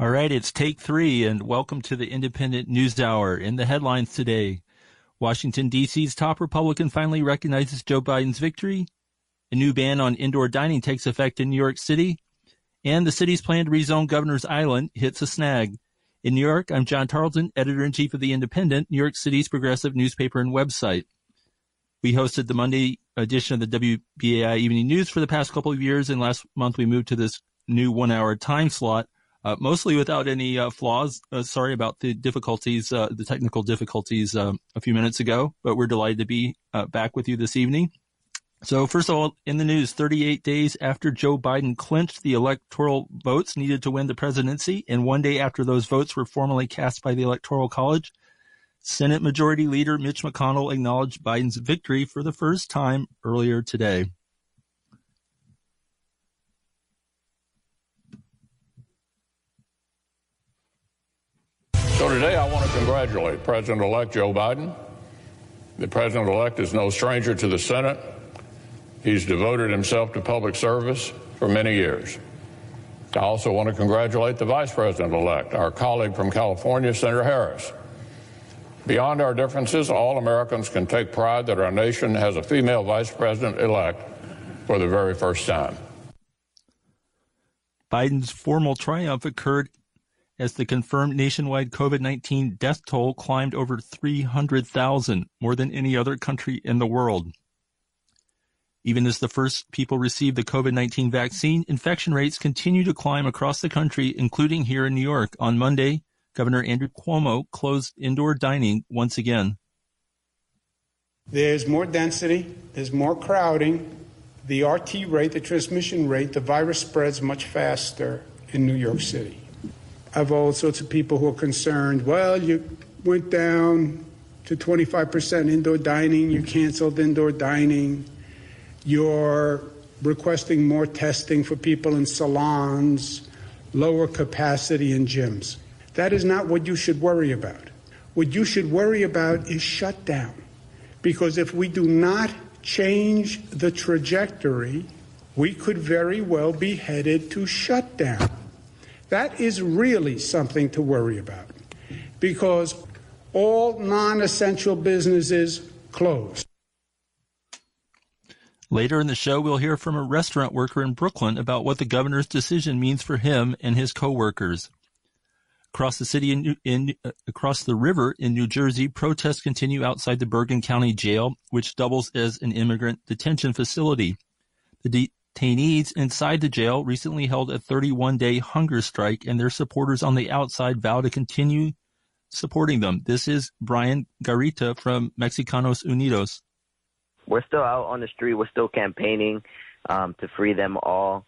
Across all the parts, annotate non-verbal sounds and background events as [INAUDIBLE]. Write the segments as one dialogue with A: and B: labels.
A: All right, it's take three, and welcome to the Independent News Hour. In the headlines today, Washington, D.C.'s top Republican finally recognizes Joe Biden's victory. A new ban on indoor dining takes effect in New York City. And the city's plan to rezone Governor's Island hits a snag. In New York, I'm John Tarleton, editor in chief of The Independent, New York City's progressive newspaper and website. We hosted the Monday edition of the WBAI Evening News for the past couple of years, and last month we moved to this new one hour time slot uh, mostly without any uh, flaws. Uh, sorry about the difficulties, uh, the technical difficulties uh, a few minutes ago, but we're delighted to be uh, back with you this evening. So first of all, in the news, 38 days after Joe Biden clinched the electoral votes needed to win the presidency, and one day after those votes were formally cast by the Electoral College, Senate Majority Leader Mitch McConnell acknowledged Biden's victory for the first time earlier today.
B: So today I want to congratulate President-elect Joe Biden. The president-elect is no stranger to the Senate. He's devoted himself to public service for many years. I also want to congratulate the vice president-elect, our colleague from California, Senator Harris. Beyond our differences, all Americans can take pride that our nation has a female vice president-elect for the very first time.
A: Biden's formal triumph occurred as the confirmed nationwide COVID-19 death toll climbed over 300,000, more than any other country in the world. Even as the first people received the COVID-19 vaccine, infection rates continue to climb across the country, including here in New York. On Monday, Governor Andrew Cuomo closed indoor dining once again.
C: There's more density, there's more crowding. The RT rate, the transmission rate, the virus spreads much faster in New York City. I've all sorts of people who are concerned. Well, you went down to 25% indoor dining, you canceled indoor dining, you're requesting more testing for people in salons, lower capacity in gyms. That is not what you should worry about. What you should worry about is shutdown. Because if we do not change the trajectory, we could very well be headed to shutdown. That is really something to worry about because all non essential businesses closed.
A: Later in the show, we'll hear from a restaurant worker in Brooklyn about what the governor's decision means for him and his coworkers. Across the city in, in uh, across the river in New Jersey, protests continue outside the Bergen County Jail, which doubles as an immigrant detention facility. The de- Detainees inside the jail recently held a 31-day hunger strike, and their supporters on the outside vow to continue supporting them. This is Brian Garita from Mexicanos Unidos.
D: We're still out on the street. We're still campaigning um, to free them all,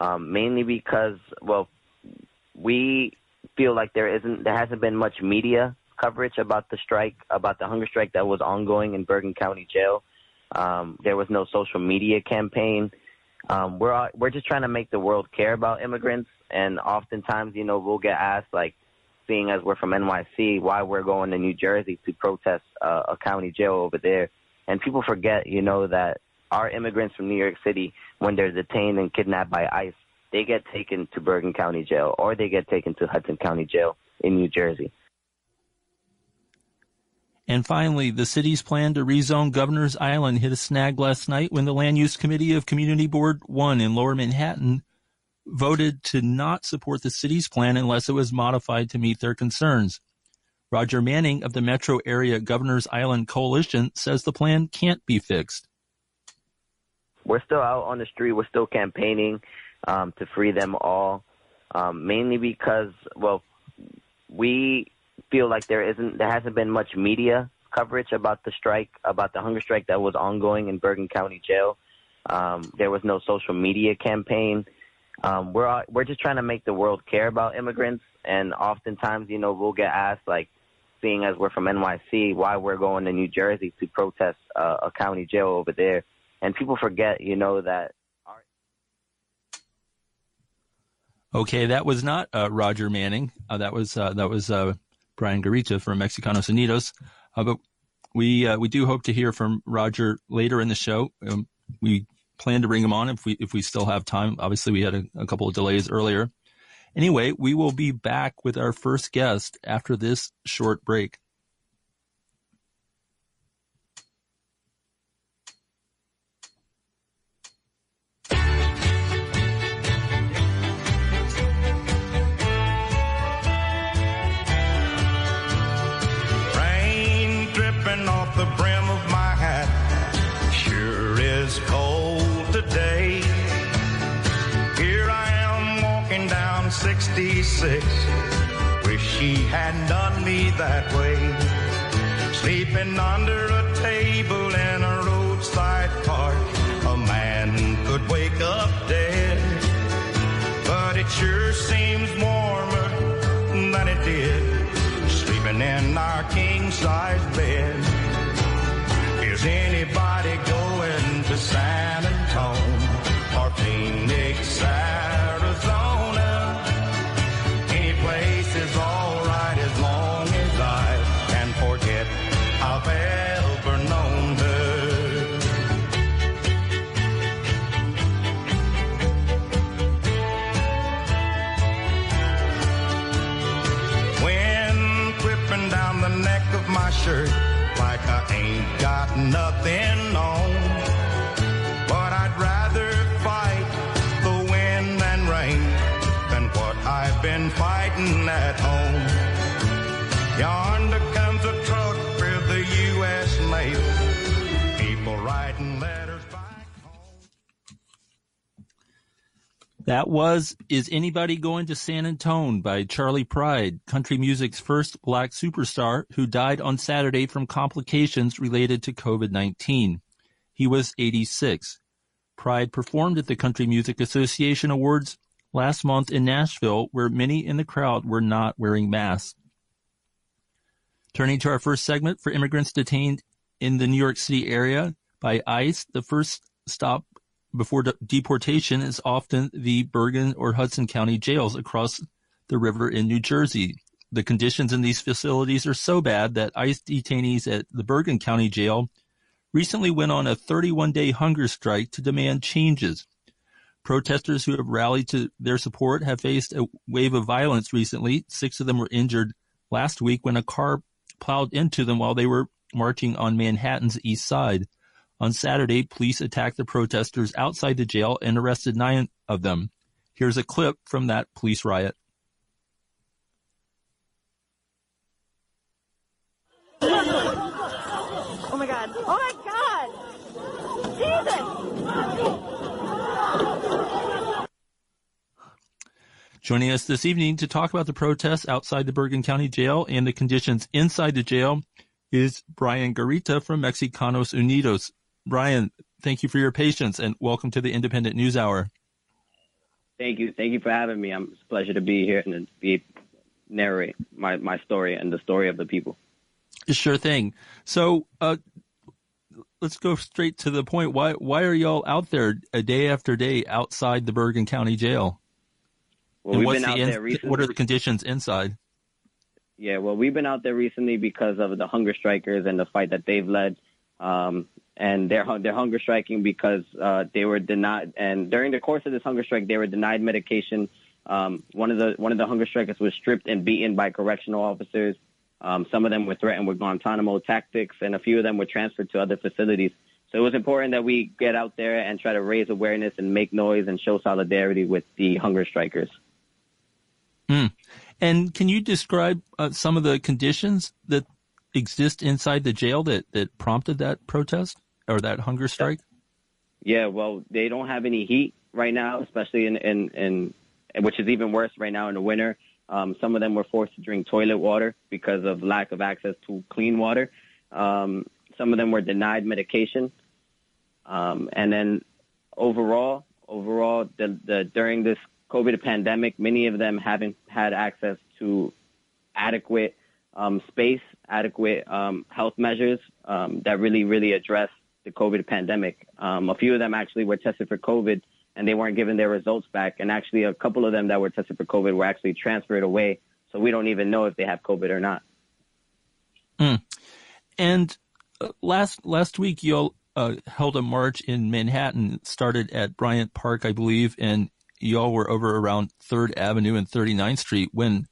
D: um, mainly because, well, we feel like there isn't, there hasn't been much media coverage about the strike, about the hunger strike that was ongoing in Bergen County Jail. Um, there was no social media campaign um, we're we're just trying to make the world care about immigrants, and oftentimes, you know, we'll get asked like, seeing as we're from NYC, why we're going to New Jersey to protest uh, a county jail over there, and people forget, you know, that our immigrants from New York City, when they're detained and kidnapped by ICE, they get taken to Bergen County Jail or they get taken to Hudson County Jail in New Jersey.
A: And finally, the city's plan to rezone Governor's Island hit a snag last night when the Land Use Committee of Community Board 1 in Lower Manhattan voted to not support the city's plan unless it was modified to meet their concerns. Roger Manning of the Metro Area Governor's Island Coalition says the plan can't be fixed.
D: We're still out on the street. We're still campaigning um, to free them all, um, mainly because, well, we feel like there isn't there hasn't been much media coverage about the strike, about the hunger strike that was ongoing in Bergen County Jail. Um, there was no social media campaign. Um, we're we're just trying to make the world care about immigrants, and oftentimes, you know, we'll get asked like, seeing as we're from NYC, why we're going to New Jersey to protest uh, a county jail over there, and people forget, you know, that.
A: Okay, that was not uh, Roger Manning. Uh, that was uh, that was uh, Brian Garita from Mexicanos Unidos. Uh, but we uh, we do hope to hear from Roger later in the show. Um, we plan to bring him on if we if we still have time. Obviously, we had a, a couple of delays earlier. Anyway, we will be back with our first guest after this short break.
E: Wish she hadn't done me that way. Sleeping under a table in a roadside park. A man could wake up dead. But it sure seems warmer than it did. Sleeping in our king size bed.
A: That was Is Anybody Going to San Antone by Charley Pride, country music's first black superstar who died on Saturday from complications related to COVID-19. He was 86. Pride performed at the Country Music Association Awards last month in Nashville, where many in the crowd were not wearing masks. Turning to our first segment for immigrants detained in the New York City area by ICE, the first stop before de- deportation is often the Bergen or Hudson County jails across the river in New Jersey. The conditions in these facilities are so bad that ICE detainees at the Bergen County jail recently went on a 31 day hunger strike to demand changes. Protesters who have rallied to their support have faced a wave of violence recently. Six of them were injured last week when a car plowed into them while they were marching on Manhattan's east side. On Saturday, police attacked the protesters outside the jail and arrested nine of them. Here's a clip from that police riot.
F: Oh my god. Oh my god. Jesus.
A: Joining us this evening to talk about the protests outside the Bergen County Jail and the conditions inside the jail is Brian Garita from Mexicanos Unidos. Brian, thank you for your patience and welcome to the Independent News Hour.
G: Thank you. Thank you for having me. I'm, it's a pleasure to be here and to be narrate my, my story and the story of the people.
A: Sure thing. So, uh, let's go straight to the point. Why why are y'all out there a day after day outside the Bergen County Jail?
G: Well,
A: and
G: we've been out there recently.
A: what are the conditions inside?
G: Yeah, well, we've been out there recently because of the hunger strikers and the fight that they've led. Um, and they're they're hunger striking because uh, they were denied. And during the course of this hunger strike, they were denied medication. Um, one of the one of the hunger strikers was stripped and beaten by correctional officers. Um, some of them were threatened with Guantanamo tactics, and a few of them were transferred to other facilities. So it was important that we get out there and try to raise awareness and make noise and show solidarity with the hunger strikers.
A: And can you describe uh, some of the conditions that exist inside the jail that, that prompted that protest or that hunger strike?
G: Yeah, well, they don't have any heat right now, especially in in, in which is even worse right now in the winter. Um, some of them were forced to drink toilet water because of lack of access to clean water. Um, some of them were denied medication, um, and then overall, overall, the, the during this COVID pandemic, many of them haven't had access to adequate um, space, adequate um, health measures um, that really, really address the COVID pandemic. Um, a few of them actually were tested for COVID and they weren't given their results back. And actually, a couple of them that were tested for COVID were actually transferred away. So we don't even know if they have COVID or not.
A: And uh, last last week, you uh, held a march in Manhattan. Started at Bryant Park, I believe, and y'all were over around Third Avenue and 39th Street when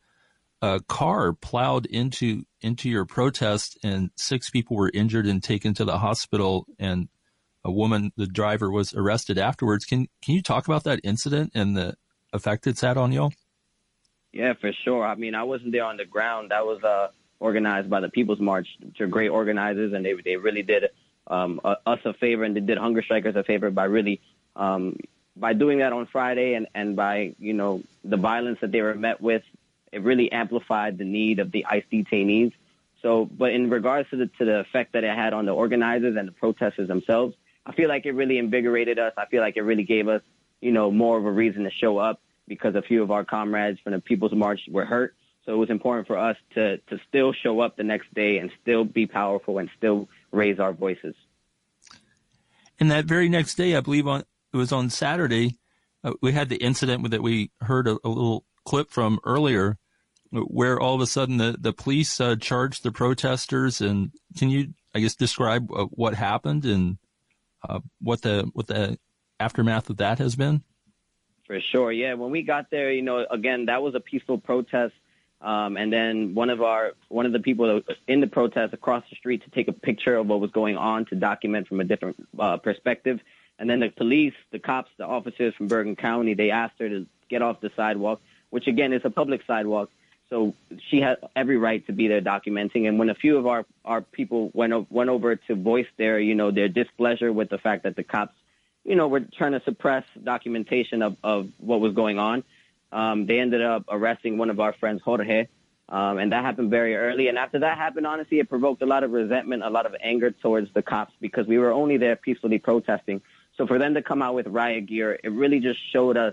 A: a car plowed into into your protest, and six people were injured and taken to the hospital, and a woman, the driver, was arrested afterwards. Can can you talk about that incident and the effect it's had on y'all?
G: Yeah, for sure. I mean, I wasn't there on the ground. That was uh, organized by the People's March, which are great organizers, and they they really did um, us a favor, and they did hunger strikers a favor by really um, by doing that on Friday, and and by you know the violence that they were met with. It really amplified the need of the ICE detainees. So, but in regards to the to the effect that it had on the organizers and the protesters themselves, I feel like it really invigorated us. I feel like it really gave us, you know, more of a reason to show up because a few of our comrades from the People's March were hurt. So it was important for us to to still show up the next day and still be powerful and still raise our voices.
A: And that very next day, I believe on it was on Saturday, uh, we had the incident that we heard a, a, little clip from earlier, where all of a sudden the the police uh, charged the protesters. And can you, I guess, describe uh, what happened and uh, what the what the aftermath of that has been?
G: For sure, yeah. When we got there, you know, again, that was a peaceful protest. Um, and then one of our one of the people that was in the protest across the street to take a picture of what was going on to document from a different uh, perspective. And then the police, the cops, the officers from Bergen County, they asked her to get off the sidewalk, which again is a public sidewalk. So she had every right to be there documenting. And when a few of our, our people went, went over to voice their, you know, their displeasure with the fact that the cops, you know, were trying to suppress documentation of, of what was going on, um, they ended up arresting one of our friends, Jorge. Um, and that happened very early. And after that happened, honestly, it provoked a lot of resentment, a lot of anger towards the cops because we were only there peacefully protesting. So for them to come out with riot gear, it really just showed us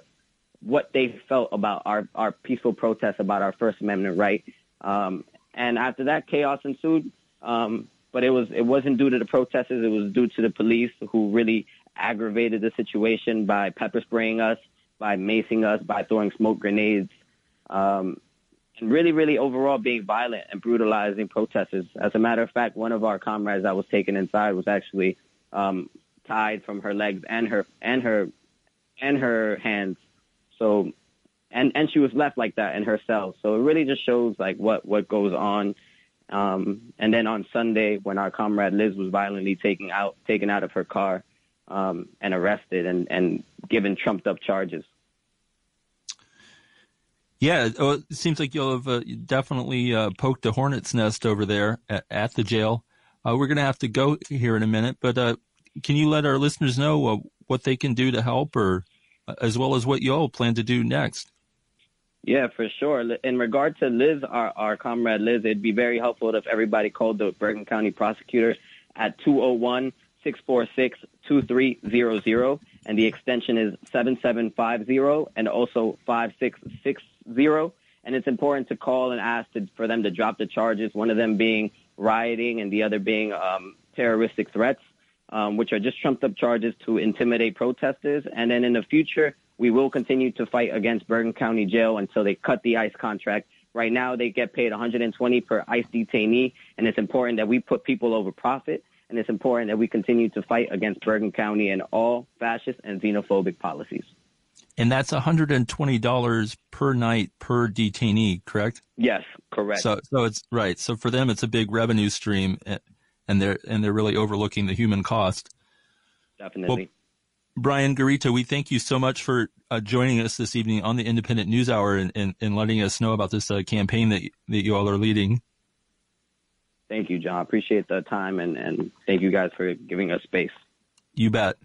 G: what they felt about our, our peaceful protest about our First Amendment right. Um, and after that, chaos ensued. Um, but it was it wasn't due to the protesters. It was due to the police who really aggravated the situation by pepper spraying us, by macing us, by throwing smoke grenades, um, and really, really overall being violent and brutalizing protesters. As a matter of fact, one of our comrades that was taken inside was actually um, tied from her legs and her and her and her hands so, and and she was left like that in her cell. So it really just shows like what what goes on. Um, and then on Sunday, when our comrade Liz was violently taken out taken out of her car um, and arrested and and given trumped up charges.
A: Yeah, it seems like you'll have uh, definitely uh, poked a hornet's nest over there at, at the jail. Uh, we're going to have to go here in a minute, but uh, can you let our listeners know uh, what they can do to help or as well as what y'all plan to do next.
G: Yeah, for sure. In regard to Liz, our, our comrade Liz, it'd be very helpful if everybody called the Bergen County prosecutor at 201 646 2300, and the extension is 7750 and also 5660. And it's important to call and ask to, for them to drop the charges, one of them being rioting and the other being um, terroristic threats um, which are just trumped up charges to intimidate protesters. And then in the future, we will continue to fight against Bergen County Jail until they cut the ICE contract. Right now, they get paid 120 per ICE detainee, and it's important that we put people over profit. And it's important that we continue to fight against Bergen County and all fascist and xenophobic policies.
A: And that's $120 per night per detainee, correct?
G: Yes, correct.
A: So, so it's right. So for them, it's a big revenue stream and they're and they're really overlooking the human cost.
G: Definitely.
A: Well, Brian Garita, we thank you so much for uh, joining us this evening on the Independent News Hour and, and, and letting us know about this uh, campaign that that you all are leading.
G: Thank you, John. Appreciate the time and, and thank you guys for giving us space.
A: You bet.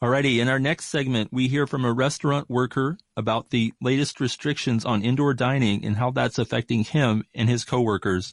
A: Alrighty, in our next segment, we hear from a restaurant worker about the latest restrictions on indoor dining and how that's affecting him and his coworkers.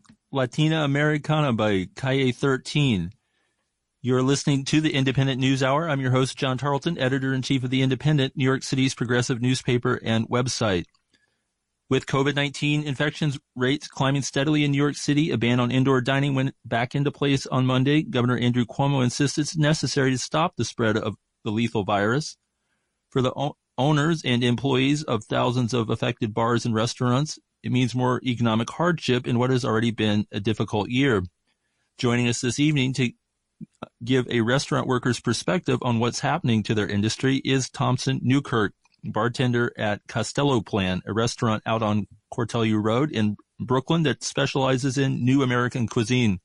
A: Latina Americana by Calle 13. You're listening to the Independent News Hour. I'm your host, John Tarleton, editor in chief of the Independent, New York City's progressive newspaper and website. With COVID-19 infections rates climbing steadily in New York City, a ban on indoor dining went back into place on Monday. Governor Andrew Cuomo insists it's necessary to stop the spread of the lethal virus. For the o- owners and employees of thousands of affected bars and restaurants, it means more economic hardship in what has already been a difficult year. Joining us this evening to give a restaurant worker's perspective on what's happening to their industry is Thompson Newkirk bartender at Castello Plan, a restaurant out on Cortelyou Road in Brooklyn that specializes in new American cuisine.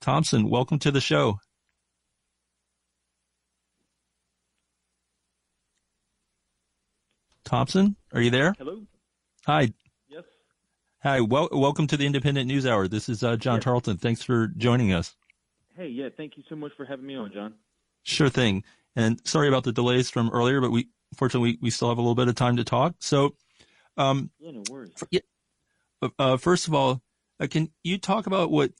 A: Thompson, welcome to the show. Thompson, are you there?
H: Hello.
A: Hi. Hi. Well, welcome to the Independent News Hour. This is uh, John yes. Tarleton. Thanks for joining us.
H: Hey, yeah, thank you so much for having me on, John.
A: Sure thing. And sorry about the delays from earlier, but we fortunately, we, we still have a little bit of time to talk. So,
H: um, yeah, no worries.
A: Yeah, uh, first of all, uh, can you talk about what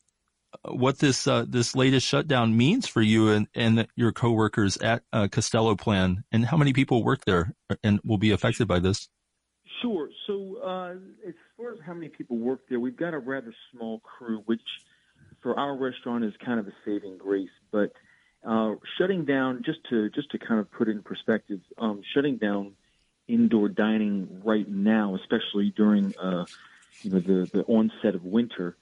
A: what this uh, this latest shutdown means for you and and your coworkers at uh, Castello Plan, and how many people work there and will be affected by this?
H: Sure. So, uh, as far as how many people work there, we've got a rather small crew, which for our restaurant is kind of a saving grace, but uh, shutting down, just to just to kind of put in perspective, um, shutting down indoor dining right now, especially during uh, you know the the onset of winter,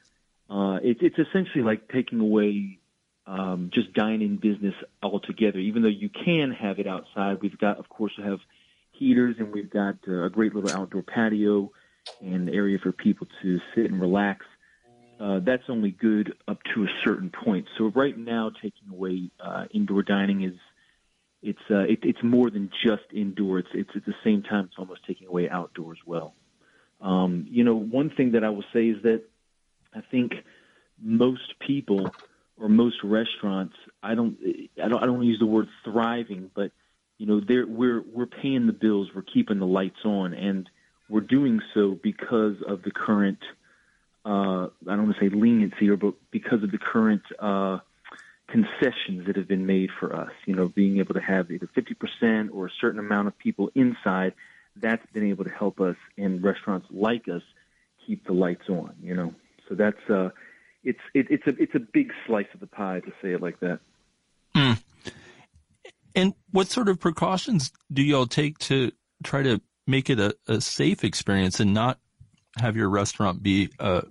H: uh, it, it's essentially like taking away um, just dining business altogether. Even though you can have it outside, we've got, of course, we have heaters and we've got uh, a great little outdoor patio and area for people to sit and relax uh, that's only good up to a certain point. So right now, taking away uh, indoor dining is it's uh, it, it's more than just indoor. It's it's at the same time it's almost taking away outdoor as well. Um, you know, one thing that I will say is that I think most people or most restaurants, I don't I don't I don't use the word thriving, but you know, we're we're paying the bills, we're keeping the lights on, and we're doing so because of the current uh, I don't want to say leniency, or but because of the current uh, concessions that have been made for us. You know, being able to have either 50% or a certain amount of people inside, that's been able to help us and restaurants like us keep the lights on. You know, so that's uh, it's it, it's a it's a big slice of the pie to say it like that.
A: Mm. And what sort of precautions do y'all take to try to make it a, a safe experience and not have your restaurant be a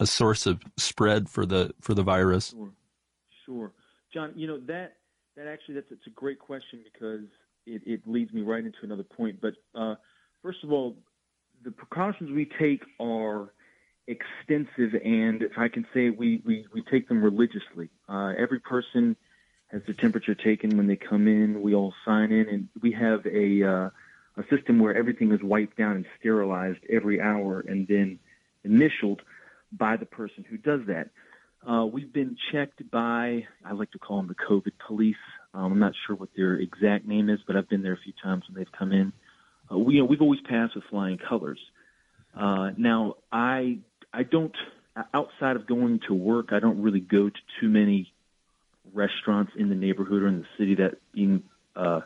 A: a source of spread for the for the virus?
H: Sure, sure, John. You know that that actually that's a great question because it, it leads me right into another point. But uh, first of all, the precautions we take are extensive, and if I can say, we we, we take them religiously. Uh, every person has their temperature taken when they come in. We all sign in, and we have a uh, a system where everything is wiped down and sterilized every hour, and then initialed by the person who does that. Uh, we've been checked by, I like to call them the COVID police. Um, I'm not sure what their exact name is, but I've been there a few times when they've come in. Uh, we, you know, we've always passed with flying colors. Uh, now, I, I don't, outside of going to work, I don't really go to too many restaurants in the neighborhood or in the city that being, uh,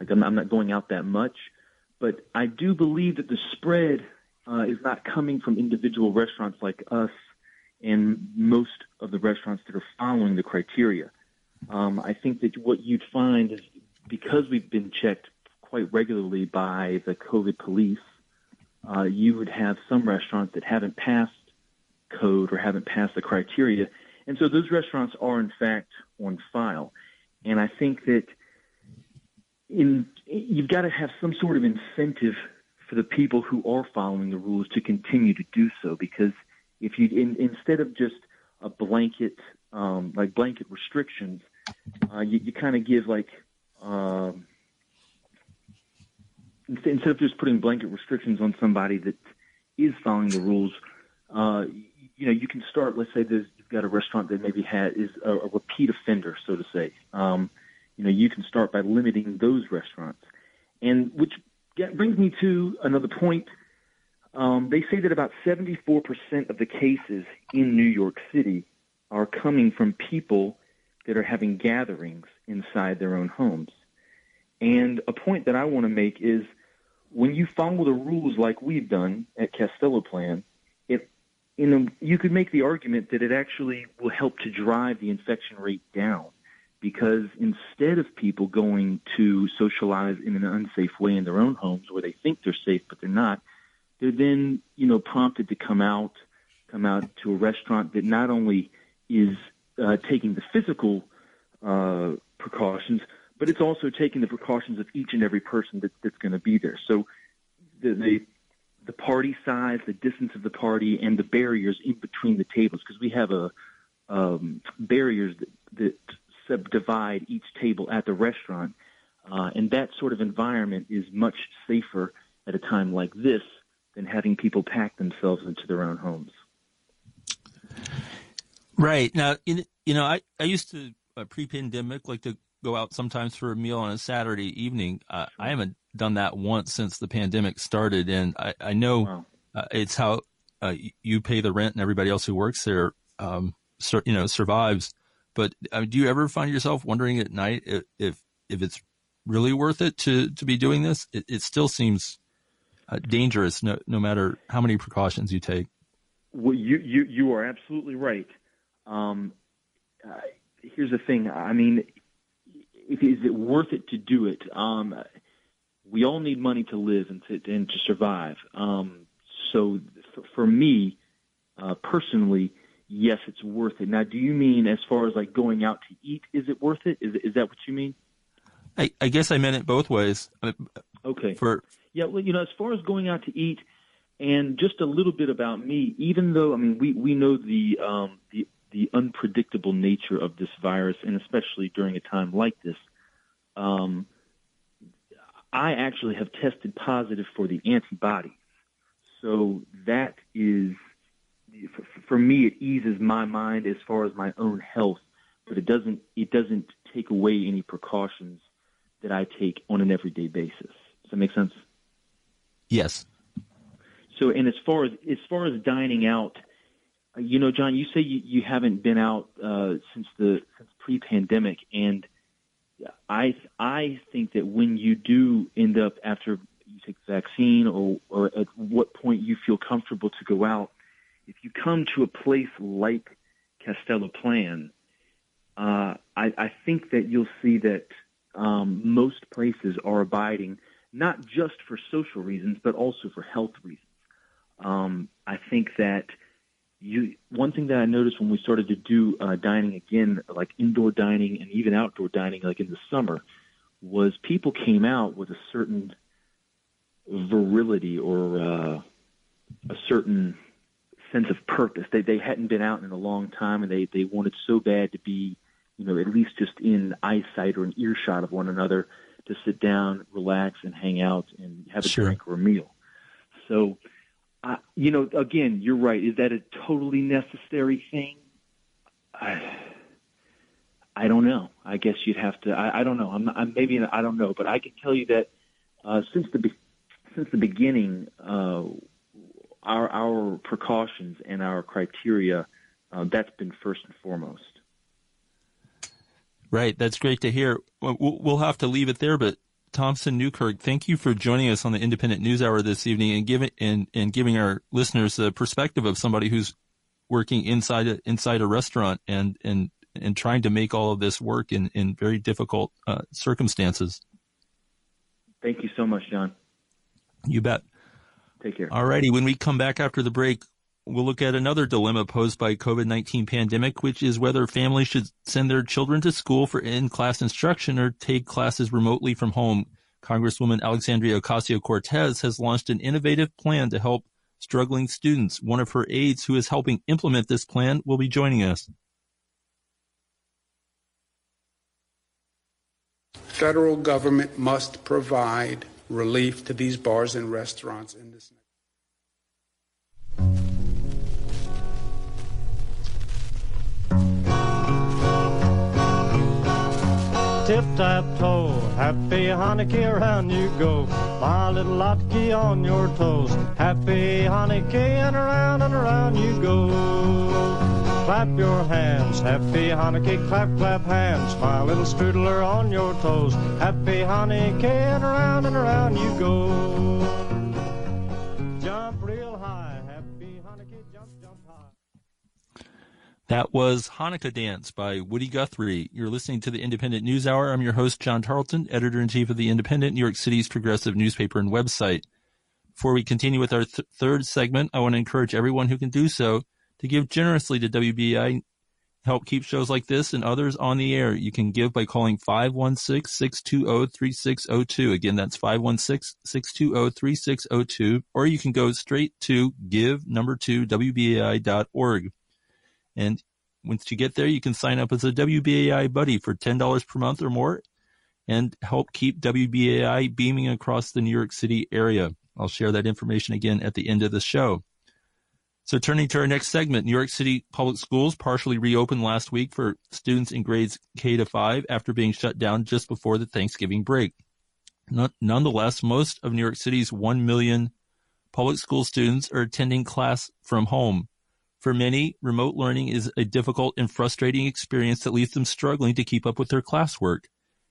H: like I'm, I'm not going out that much. But I do believe that the spread uh, is not coming from individual restaurants like us and most of the restaurants that are following the criteria. Um, I think that what you'd find is because we've been checked quite regularly by the COVID police, uh, you would have some restaurants that haven't passed code or haven't passed the criteria. And so those restaurants are in fact on file. And I think that in, you've got to have some sort of incentive for the people who are following the rules to continue to do so. Because if you in, instead of just a blanket um, like blanket restrictions, uh, you, you kind of give like um, instead of just putting blanket restrictions on somebody that is following the rules, uh, you know, you can start. Let's say there's, got a restaurant that maybe had is a, a repeat offender, so to say. Um, you know, you can start by limiting those restaurants, and which get, brings me to another point. Um, they say that about 74% of the cases in New York City are coming from people that are having gatherings inside their own homes. And a point that I want to make is when you follow the rules like we've done at Castello Plan, you know you could make the argument that it actually will help to drive the infection rate down because instead of people going to socialize in an unsafe way in their own homes where they think they're safe but they're not, they're then you know prompted to come out, come out to a restaurant that not only is uh, taking the physical uh, precautions, but it's also taking the precautions of each and every person that, that's going to be there. So the, the the party size, the distance of the party, and the barriers in between the tables, because we have a um, barriers that, that subdivide each table at the restaurant, uh, and that sort of environment is much safer at a time like this than having people pack themselves into their own homes.
A: Right now, in, you know, I I used to uh, pre-pandemic like to go out sometimes for a meal on a Saturday evening. Uh, I haven't done that once since the pandemic started, and I I know wow. uh, it's how uh, you pay the rent and everybody else who works there, um, sur- you know, survives. But uh, do you ever find yourself wondering at night if if, if it's really worth it to to be doing this? It, it still seems uh, dangerous, no no matter how many precautions you take.
H: Well, you you you are absolutely right. Um, here's the thing. I mean, if, is it worth it to do it? Um, we all need money to live and to, and to survive. Um, so for, for me, uh, personally, yes, it's worth it. Now, do you mean as far as like going out to eat? Is it worth it? Is is that what you mean?
A: I, I guess I meant it both ways.
H: Okay.
A: For
H: yeah, well, you know, as far as going out to eat, and just a little bit about me. Even though I mean, we we know the um, the the unpredictable nature of this virus, and especially during a time like this. Um, I actually have tested positive for the antibodies. So that is, for me, it eases my mind as far as my own health, but it doesn't, it doesn't take away any precautions that I take on an everyday basis. Does that make sense?
A: Yes.
H: So, and as far as, as far as dining out, you know, John, you say you, you haven't been out uh, since the since pre-pandemic, and I I think that when you do end up after you take the vaccine, or or at what point you feel comfortable to go out, if you come to a place like Castello Plan, uh, I, I think that you'll see that um, most places are abiding not just for social reasons, but also for health reasons. Um, I think that you one thing that I noticed when we started to do uh, dining again, like indoor dining and even outdoor dining, like in the summer, was people came out with a certain virility or uh, a certain sense of purpose. They they hadn't been out in a long time, and they they wanted so bad to be, you know, at least just in eyesight or an earshot of one another to sit down, relax, and hang out and have a
A: sure.
H: drink or a meal. So you know, again, you're right. Is that a totally necessary thing? I, I don't know. I guess you'd have to. I, I don't know. I'm, I'm maybe I don't know, but I can tell you that uh, since the since the beginning, uh, our our precautions and our criteria uh, that's been first and foremost.
A: Right. That's great to hear. We'll have to leave it there, but Thompson Newkirk, thank you for joining us on the Independent News Hour this evening and giving and, and giving our listeners the perspective of somebody who's working inside a, inside a restaurant and and and trying to make all of this work in in very difficult uh, circumstances.
H: Thank you so much, John.
A: You bet.
H: Take care.
A: All righty. When we come back after the break, we'll look at another dilemma posed by COVID-19 pandemic, which is whether families should send their children to school for in-class instruction or take classes remotely from home. Congresswoman Alexandria Ocasio-Cortez has launched an innovative plan to help struggling students. One of her aides who is helping implement this plan will be joining us.
C: Federal government must provide relief to these bars and restaurants in this
I: tip-tap-toe. Happy Hanukkah around you go. My little latke on your toes. Happy Hanukkah and around and around you go. Clap your hands, happy Hanukkah, clap, clap hands. My little strudler on your toes. Happy Hanukkah and around and around you go.
A: That was Hanukkah Dance by Woody Guthrie. You're listening to the Independent News Hour. I'm your host, John Tarleton, editor in chief of the Independent, New York City's progressive newspaper and website. Before we continue with our th- third segment, I want to encourage everyone who can do so to give generously to WBAI. help keep shows like this and others on the air. You can give by calling 516-620-3602. Again, that's 516-620-3602, or you can go straight to give number two WBAI.org. And once you get there, you can sign up as a WBAI buddy for $10 per month or more and help keep WBAI beaming across the New York City area. I'll share that information again at the end of the show. So turning to our next segment, New York City Public Schools partially reopened last week for students in grades K to 5 after being shut down just before the Thanksgiving break. Nonetheless, most of New York City's 1 million public school students are attending class from home. For many, remote learning is a difficult and frustrating experience that leaves them struggling to keep up with their classwork.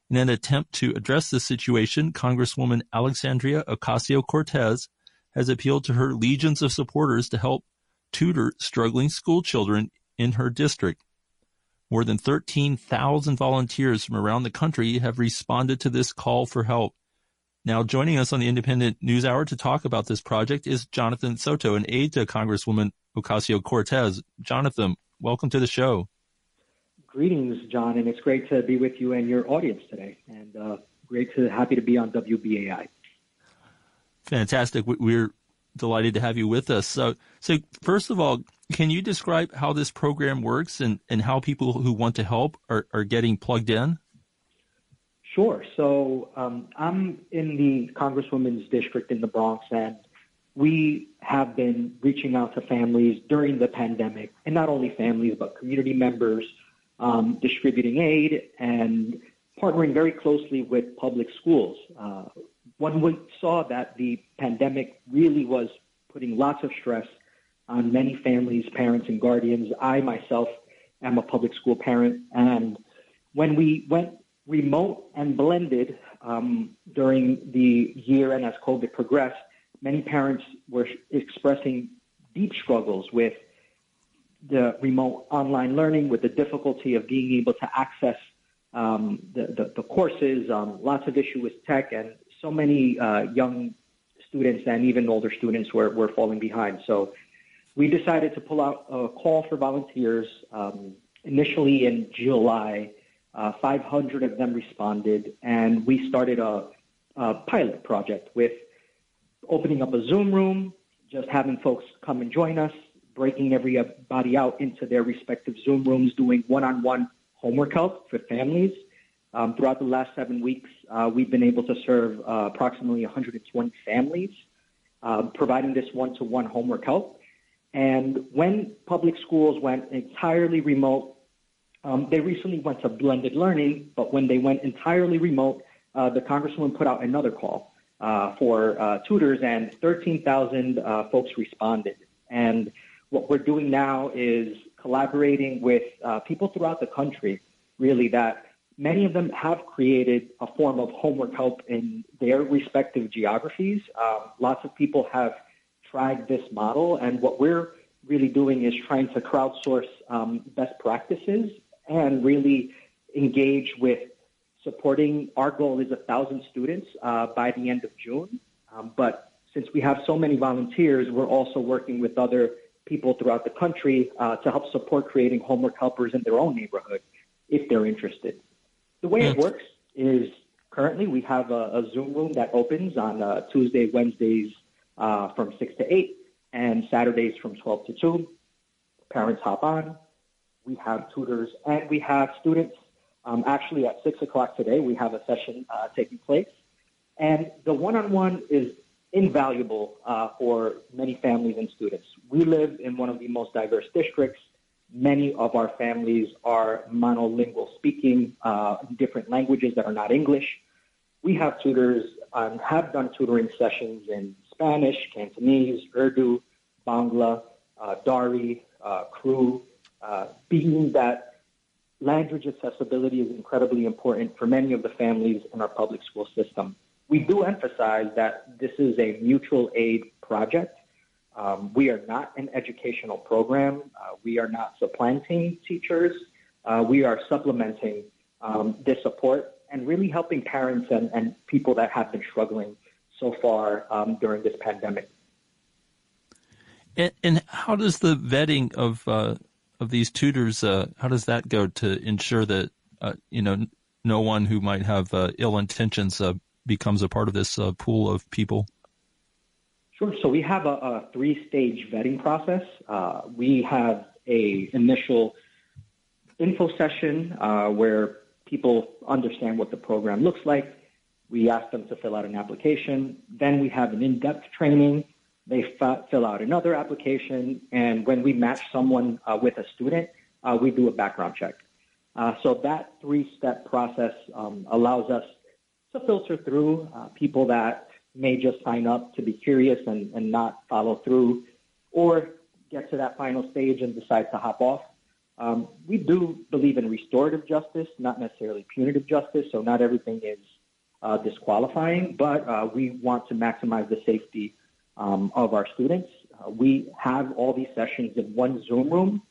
A: In an attempt to address this situation, Congresswoman Alexandria Ocasio-Cortez has appealed to her legions of supporters to help tutor struggling school children in her district. More than 13,000 volunteers from around the country have responded to this call for help. Now, joining us on the Independent News Hour to talk about this project is Jonathan Soto, an aide to Congresswoman Ocasio Cortez. Jonathan, welcome to the show.
J: Greetings, John, and it's great to be with you and your audience today. And uh, great to happy to be on WBAI.
A: Fantastic. We're delighted to have you with us. So, so first of all, can you describe how this program works and, and how people who want to help are, are getting plugged in?
J: Sure. So um, I'm in the Congresswoman's district in the Bronx, and we have been reaching out to families during the pandemic, and not only families, but community members, um, distributing aid and partnering very closely with public schools. Uh, one saw that the pandemic really was putting lots of stress on many families, parents, and guardians. I myself am a public school parent, and when we went remote and blended um, during the year and as COVID progressed, many parents were expressing deep struggles with the remote online learning, with the difficulty of being able to access um, the, the, the, courses, um, lots of issue with tech, and so many uh, young students and even older students were, were falling behind. So we decided to pull out a call for volunteers um, initially in July. Uh, 500 of them responded, and we started a, a pilot project with opening up a Zoom room, just having folks come and join us, breaking everybody out into their respective Zoom rooms, doing one on one homework help for families. Um, throughout the last seven weeks, uh, we've been able to serve uh, approximately 120 families, uh, providing this one to one homework help. And when public schools went entirely remote, um, they recently went to blended learning, but when they went entirely remote, uh, the Congresswoman put out another call uh, for uh, tutors, and 13,000 folks responded. And what we're doing now is collaborating with people throughout the country, really, that Many of them have created a form of homework help in their respective geographies. Um, lots of people have tried this model, and what we're really doing is trying to crowdsource um, best practices and really engage with supporting. Our goal is a thousand students uh, by the end of June, um, but since we have so many volunteers, we're also working with other people throughout the country uh, to help support creating homework helpers in their own neighborhood if they're interested. The way it works is currently we have a, a Zoom room that opens on uh, Tuesday, Wednesdays uh, from 6 to 8, and Saturdays from 12 to 2. Parents hop on. We have tutors and we have students. Um, actually, at 6 o'clock today, we have a session uh, taking place. And the one on one is invaluable uh, for many families and students. We live in one of the most diverse districts Many of our families are monolingual, speaking uh, different languages that are not English. We have tutors and um, have done tutoring sessions in Spanish, Cantonese, Urdu, Bangla, uh, Dari, uh, Kru, uh, being that language accessibility is incredibly important for many of the families in our public school system. We do emphasize that this is a mutual aid project. Um, we are not an educational program. Uh, we are not supplanting teachers. Uh, we are supplementing um, this support and really helping parents and, and people that have been struggling so far um, during this pandemic.
A: And, and, how does the vetting of uh, of these tutors uh, how does that go to ensure that uh, you know no one who might have uh, ill intentions uh, becomes a part of this uh, pool of people?
J: Sure. So we have a, a three-stage vetting process. we have a initial info session where people understand what the program looks like. We ask them to fill out an application. Then we have an in-depth training. They f- fill out another application, and when we match someone uh, with a student, uh, we do a background check. Uh, so that three-step process um, allows us to filter through uh, people that may just sign up to be curious and, and not follow through, or get to that final stage and decide to hop off. Um, we do believe in restorative justice, not necessarily punitive justice. So not everything is uh, disqualifying, but uh, we want to maximize the safety um, of our students. Uh, we have all these sessions in one Zoom room,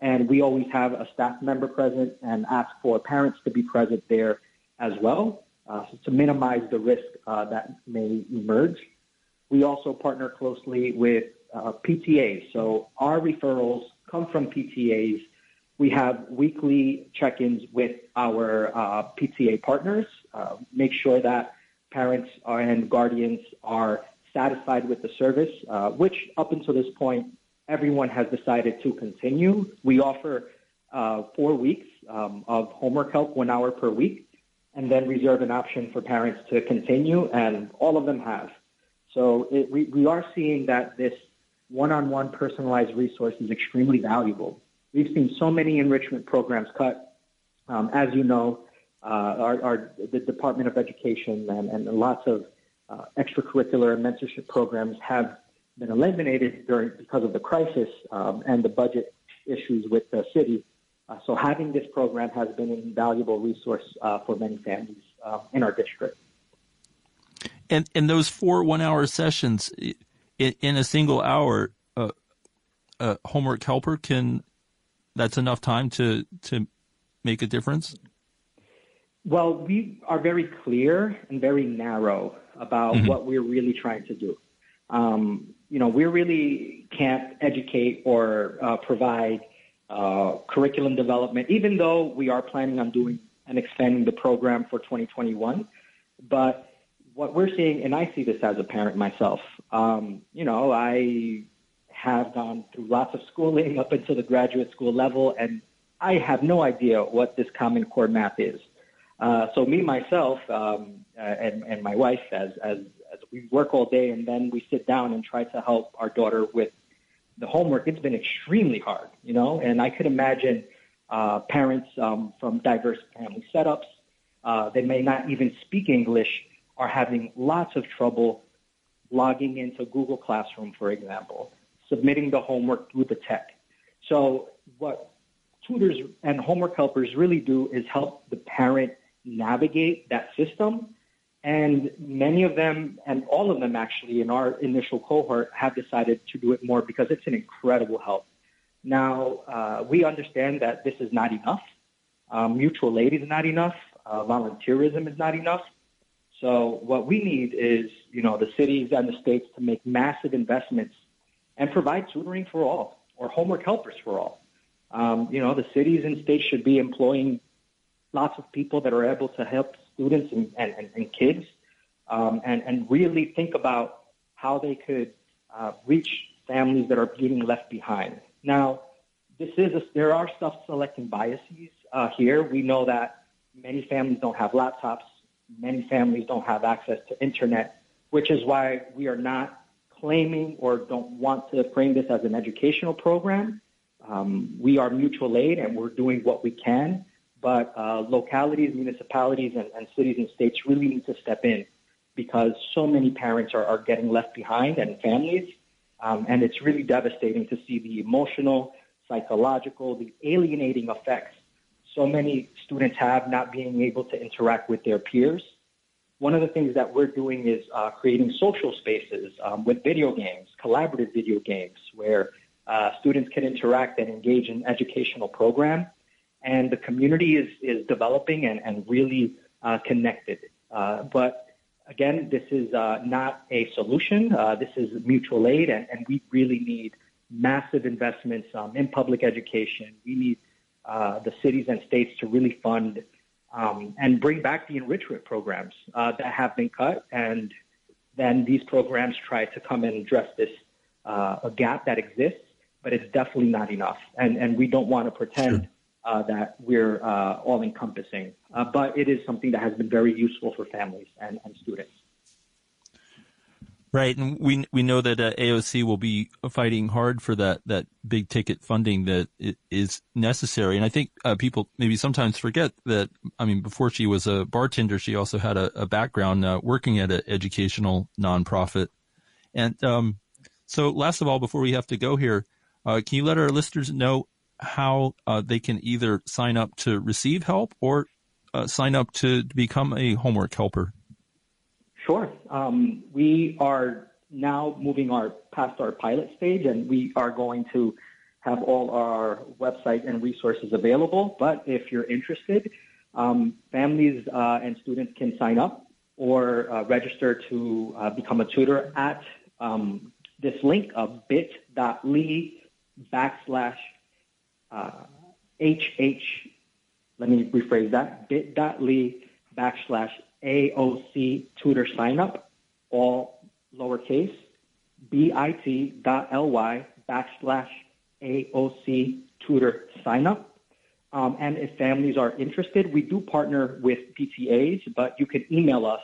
J: and we always have a staff member present and ask for parents to be present there as well uh, to minimize the risk uh, that may emerge. We also partner closely with uh, PTAs. So our referrals come from PTAs we have weekly check-ins with our uh, PTA partners, uh, make sure that parents and guardians are satisfied with the service, uh, which up until this point, everyone has decided to continue. We offer uh, four weeks um, of homework help, one hour per week, and then reserve an option for parents to continue, and all of them have. So it, we, we are seeing that this one-on-one personalized resource is extremely valuable. We've seen so many enrichment programs cut. Um, as you know, uh, our, our, the Department of Education and, and lots of uh, extracurricular and mentorship programs have been eliminated during because of the crisis um, and the budget issues with the city. Uh, so having this program has been an invaluable resource uh, for many families uh, in our district.
A: And and those four one-hour sessions in, in a single hour, uh, a homework helper can that's enough time to to make a difference?
J: Well, we are very clear and very narrow about mm-hmm. what we're really trying to do. Um, you know, we really can't educate or uh, provide uh, curriculum development, even though we are planning on doing and expanding the program for 2021. But what we're seeing, and I see this as a parent myself, um, you know, I have gone through lots of schooling [LAUGHS] up until the graduate school level, and I have no idea what this Common Core math is. Uh, so me myself um, and, and my wife, as, as as we work all day and then we sit down and try to help our daughter with the homework, it's been extremely hard, you know. And I could imagine uh, parents um, from diverse family setups, uh, they may not even speak English, are having lots of trouble logging into Google Classroom, for example submitting the homework through the tech. So what tutors and homework helpers really do is help the parent navigate that system. And many of them, and all of them actually in our initial cohort, have decided to do it more because it's an incredible help. Now, uh, we understand that this is not enough. Um, mutual aid is not enough. Uh, volunteerism is not enough. So what we need is, you know, the cities and the states to make massive investments and provide tutoring for all or homework helpers for all. Um, you know, the cities and states should be employing lots of people that are able to help students and, and, and kids um, and, and really think about how they could uh, reach families that are being left behind. Now, this is a, there are self-selecting biases uh, here. We know that many families don't have laptops. Many families don't have access to internet, which is why we are not claiming or don't want to frame this as an educational program. Um, we are mutual aid and we're doing what we can, but uh, localities, municipalities, and, and, cities and states really need to step in because so many parents are, are getting left behind and families. Um, and it's really devastating to see the emotional, psychological, the alienating effects so many students have not being able to interact with their peers. One of the things that we're doing is uh, creating social spaces um, with video games, collaborative video games, where uh, students can interact and engage in educational program. And the community is, is developing and, and really uh, connected. Uh, but again, this is uh, not a solution. Uh, this is mutual aid, and, and we really need massive investments um, in public education. We need uh, the cities and states to really fund um, and bring back the enrichment programs uh, that have been cut. And then these programs try to come and address this a gap that exists, but it's definitely not enough. And, and we don't want to pretend sure. Uh, that we're uh, all encompassing. but it is something that has been very useful for families and, and students.
A: Right, and we we know that uh, AOC will be fighting hard for that that big ticket funding that is necessary. And I think uh, people maybe sometimes forget that. I mean, before she was a bartender, she also had a, a background uh, working at an educational nonprofit. And um, so, last of all, before we have to go here, uh, can you let our listeners know how uh, they can either sign up to receive help or uh, sign up to become a homework helper?
J: Sure. Um, we are now moving our past our pilot stage, and we are going to have all our website and resources available. But if you're interested, um, families uh, and students can sign up or uh, register to uh, become a tutor at um, this link of bit.ly backslash HH. Let me rephrase that bit.ly backslash AOC tutor sign up, all lowercase, bit.ly backslash AOC tutor sign up. Um, and if families are interested, we do partner with PTAs, but you can email us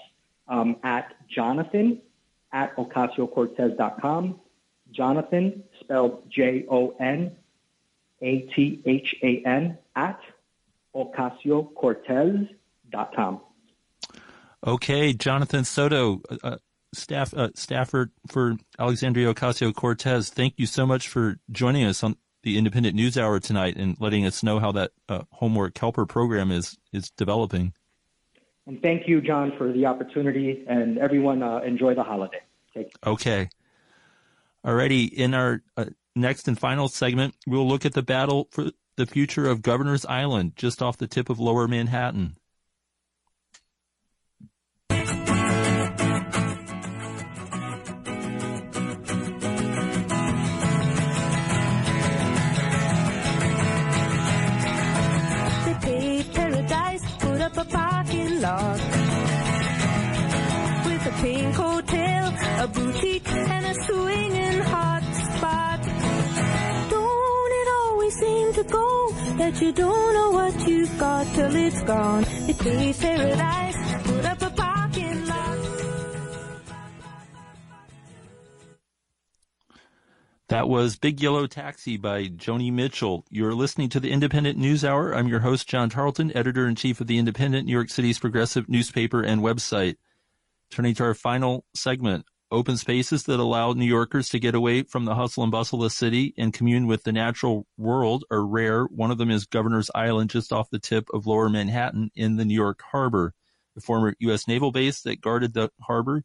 J: um, at jonathan at ocasio-cortez.com. Jonathan, spelled J-O-N-A-T-H-A-N, at ocasio-cortez.com.
A: Okay, Jonathan Soto, uh, uh, staff uh, staffer for Alexandria Ocasio Cortez. Thank you so much for joining us on the Indypendent News Hour tonight and letting us know how that uh, homework helper program is is developing.
J: And thank you, John, for the opportunity. And everyone, uh, enjoy the holiday.
A: Okay. Alrighty. In our uh, next and final segment, we'll look at the battle for the future of Governor's Island, just off the tip of Lower Manhattan.
K: The paradise, put up a parking lot that you don't know what you've got till it's gone? It's a paradise, put up a parking lot.
A: That was Big Yellow Taxi by Joni Mitchell. You're listening to the Indypendent News Hour. I'm your host, John Tarleton, editor in chief of the Indypendent, New York City's progressive newspaper and website. Turning to our final segment, open spaces that allow New Yorkers to get away from the hustle and bustle of the city and commune with the natural world are rare. One of them is Governor's Island, just off the tip of lower Manhattan in the New York harbor. The former U.S. naval base that guarded the harbor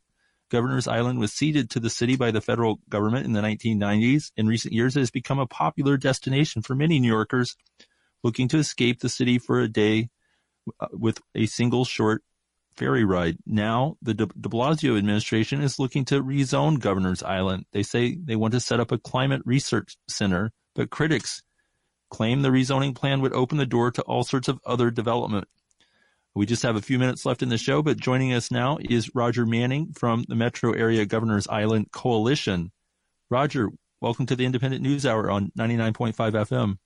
A: Governor's Island was ceded to the city by the federal government in the 1990s. In recent years, it has become a popular destination for many New Yorkers looking to escape the city for a day uh, with a single short ferry ride. Now, the de Blasio administration is looking to rezone Governor's Island. They say they want to set up a climate research center, but critics claim the rezoning plan would open the door to all sorts of other development. We just have a few minutes left in the show, but joining us now is Roger Manning from the Metro Area Governors Island Coalition. Roger, welcome to the Indypendent News Hour on 99.5 FM.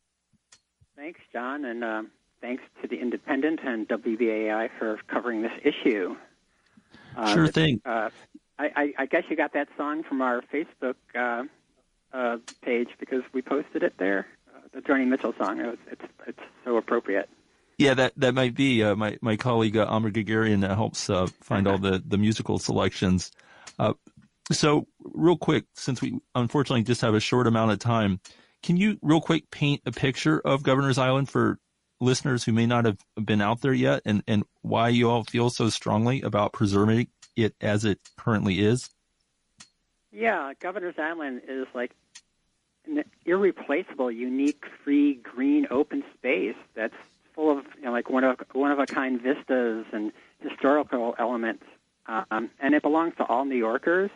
L: Thanks, John, and uh, thanks to the Indypendent and WBAI for covering this issue.
A: Uh, sure thing.
L: Uh, I, I, guess you got that song from our Facebook uh, uh, page because we posted it there. Uh, the Joni Mitchell song. It was, it's it's so appropriate.
A: Yeah, that that might be uh, my my colleague uh, Amba Guerguerian uh, helps uh, find all the the musical selections. Uh, so, real quick, since we unfortunately just have a short amount of time, can you real quick paint a picture of Governor's Island for listeners who may not have been out there yet, and and why you all feel so strongly about preserving it as it currently is?
L: Yeah, Governor's Island is like an irreplaceable, unique, free, green, open space that's full of you know, like one of one of a kind vistas and historical elements, um, and it belongs to all New Yorkers,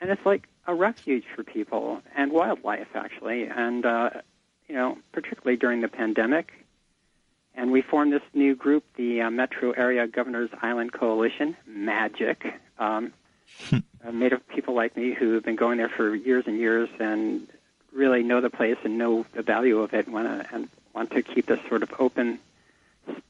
L: and it's like a refuge for people and wildlife actually, and uh, you know particularly during the pandemic. And we formed this new group, the uh, Metro Area Governors Island Coalition, MAGIC, um, uh, made of people like me who have been going there for years and years and really know the place and know the value of it, and want to and want to keep this sort of open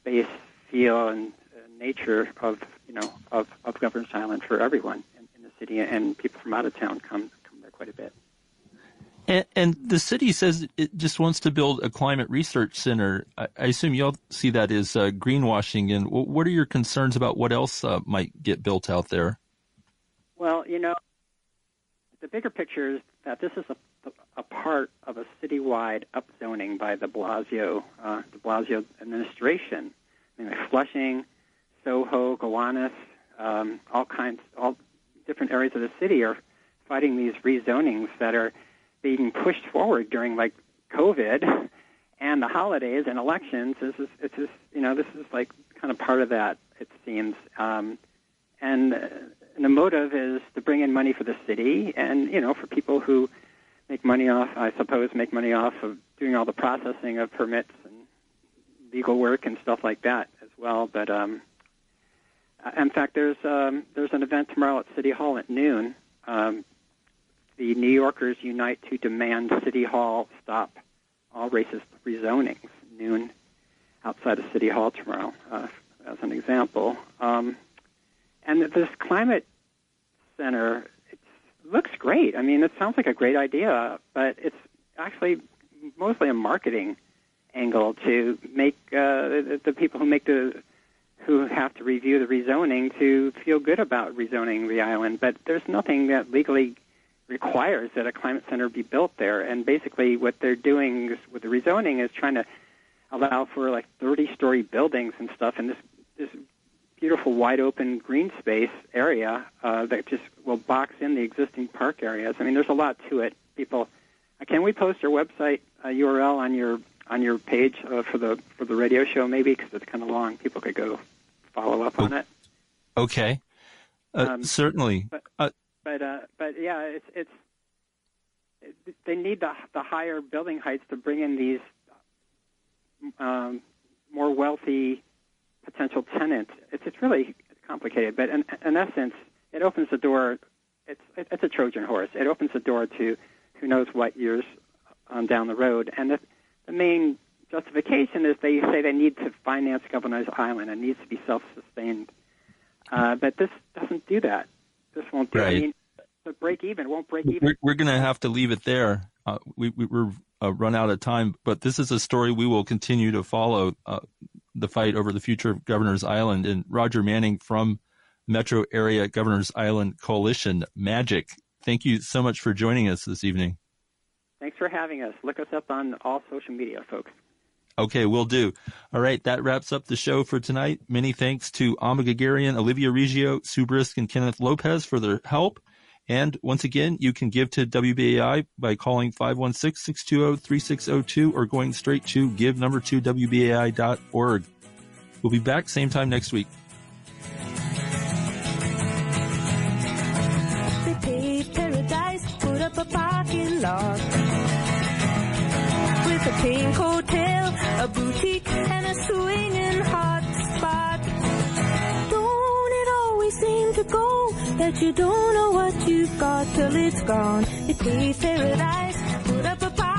L: space feel and uh, nature of you know of, of Governor's Island for everyone in, in the city, and people from out of town come come there quite a bit.
A: And, and the city says it just wants to build a climate research center. I, I assume y'all see that as uh, greenwashing. And what are your concerns about what else uh, might get built out there?
L: Well, you know, the bigger picture is that this is a, a part of a citywide upzoning by de Blasio, uh, Blasio administration. I mean, like Flushing, Soho, Gowanus, um, all kinds, all different areas of the city are fighting these rezonings that are being pushed forward during like COVID and the holidays and elections. This is it's just you know this is like kind of part of that it seems. Um, and, uh, the motive is to bring in money for the city and you know for people who make money off I suppose make money off of doing all the processing of permits and legal work and stuff like that as well. But um, uh, in fact, there's um, there's an event tomorrow at City Hall at noon. Um, the New Yorkers unite to demand City Hall stop all racist rezonings. Noon outside of City Hall tomorrow, uh, as an example. Um, and this climate center it looks great. I mean, it sounds like a great idea, but it's actually mostly a marketing angle to make uh, the, the people who make the who have to review the rezoning to feel good about rezoning the island. But there's nothing that legally requires that a climate center be built there. And basically, what they're doing is, with the rezoning is trying to allow for like 30-story buildings and stuff, in this this beautiful wide open green space area uh, that just will box in the existing park areas. I mean, there's a lot to it. People, uh, can we post your website uh, URL on your on your page uh, for the for the radio show maybe because it's kind of long. People could go follow up on it.
A: Okay, uh, um, certainly.
L: But, uh, but uh, but yeah, it's it's it, they need the the higher building heights to bring in these um, more wealthy potential tenants. It's it's really complicated, but in, in essence, it opens the door. It's it's a Trojan horse. It opens the door to who knows what years on down the road. And the, the main justification is they say they need to finance Governor's Island. It needs to be self-sustained. Uh, but this doesn't do that. This won't do.
A: Right.
L: I mean, the break even won't break even.
A: We're, we're going to have to leave it there. Uh, we, we, are uh, run out of time, but this is a story we will continue to follow. Uh, the fight over the future of Governor's Island and Roger Manning from Metro Area Governor's Island Coalition, MAGIC. Thank you so much for joining us this evening.
L: Thanks for having us. Look us up on all social media, folks.
A: Okay, we'll do. All right, that wraps up the show for tonight. Many thanks to Amba Guerguerian, Olivia Reggio, Sue Brisk, and Kenneth Lopez for their help. And once again, you can give to WBAI by calling 516-620-3602 or going straight to give number two WBAI.org. We'll be back same time next week.
K: up a parking lot a pink hotel, a boutique, and a swinging hot spot. Don't it always seem to go that you don't know what you've got till it's gone? It pays paradise